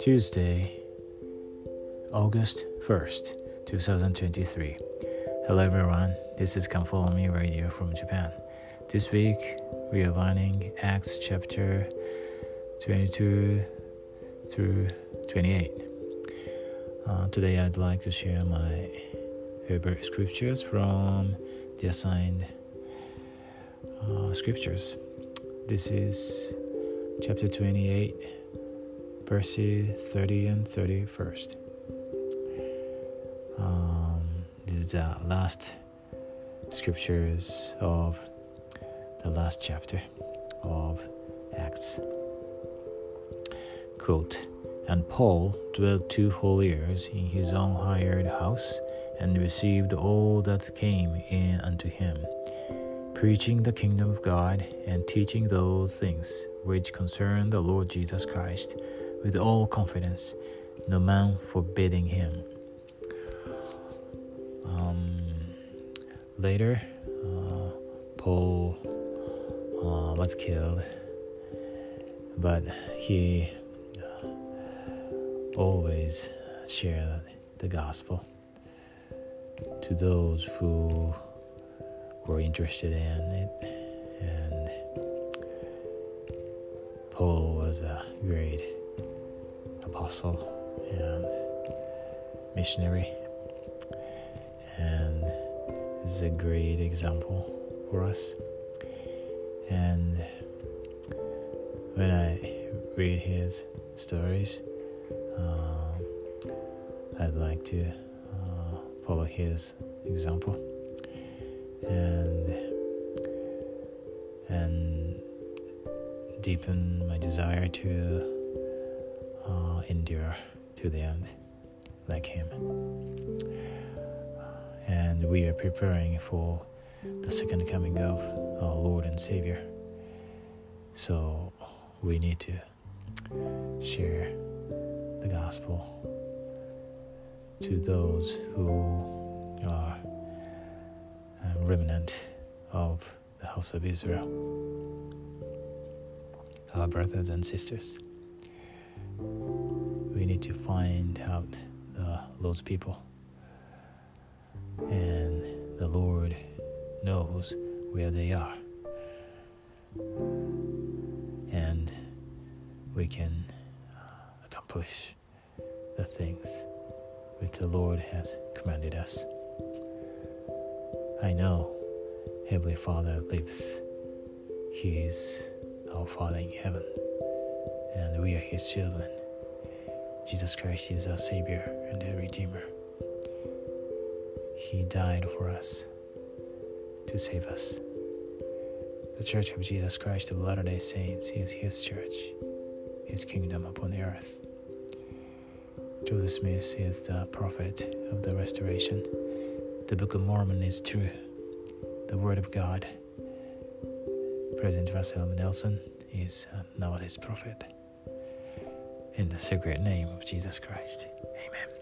Tuesday, August 1st, 2023. Hello everyone, this is Come Follow Me Radio from Japan. This week we are learning Acts chapter 22 through 28. Uh, today I'd like to share my favorite scriptures from the assigned uh, scriptures. This is chapter 28 verses 30 and 31st. Um, this is the last scriptures of the last chapter of Acts. Quote, and Paul dwelt two whole years in his own hired house and received all that came in unto him, preaching the kingdom of God and teaching those things which concern the Lord Jesus Christ with all confidence, no man forbidding him. Um, later, uh, Paul uh, was killed, but he always shared the gospel to those who were interested in it. And Paul was a great apostle and missionary, and is a great example for us. And when I read his stories, um, I'd like to uh, follow his example deepen my desire to uh, endure to the end, like Him. And we are preparing for the second coming of our Lord and Savior. So we need to share the gospel to those who are a remnant of the house of Israel, our brothers and sisters we need to find out the, those people. And the Lord knows where they are. And we can accomplish the things which the Lord has commanded us. I know Heavenly Father lives. He is our Father in heaven, and we are His children. Jesus Christ is our Savior and our Redeemer. He died for us to save us. The Church of Jesus Christ of Latter day Saints is His church, His kingdom upon the earth. Joseph Smith is the prophet of the restoration. The Book of Mormon is true, the Word of God. President Russell M. Nelson is uh, nowadays prophet in the sacred name of Jesus Christ. Amen.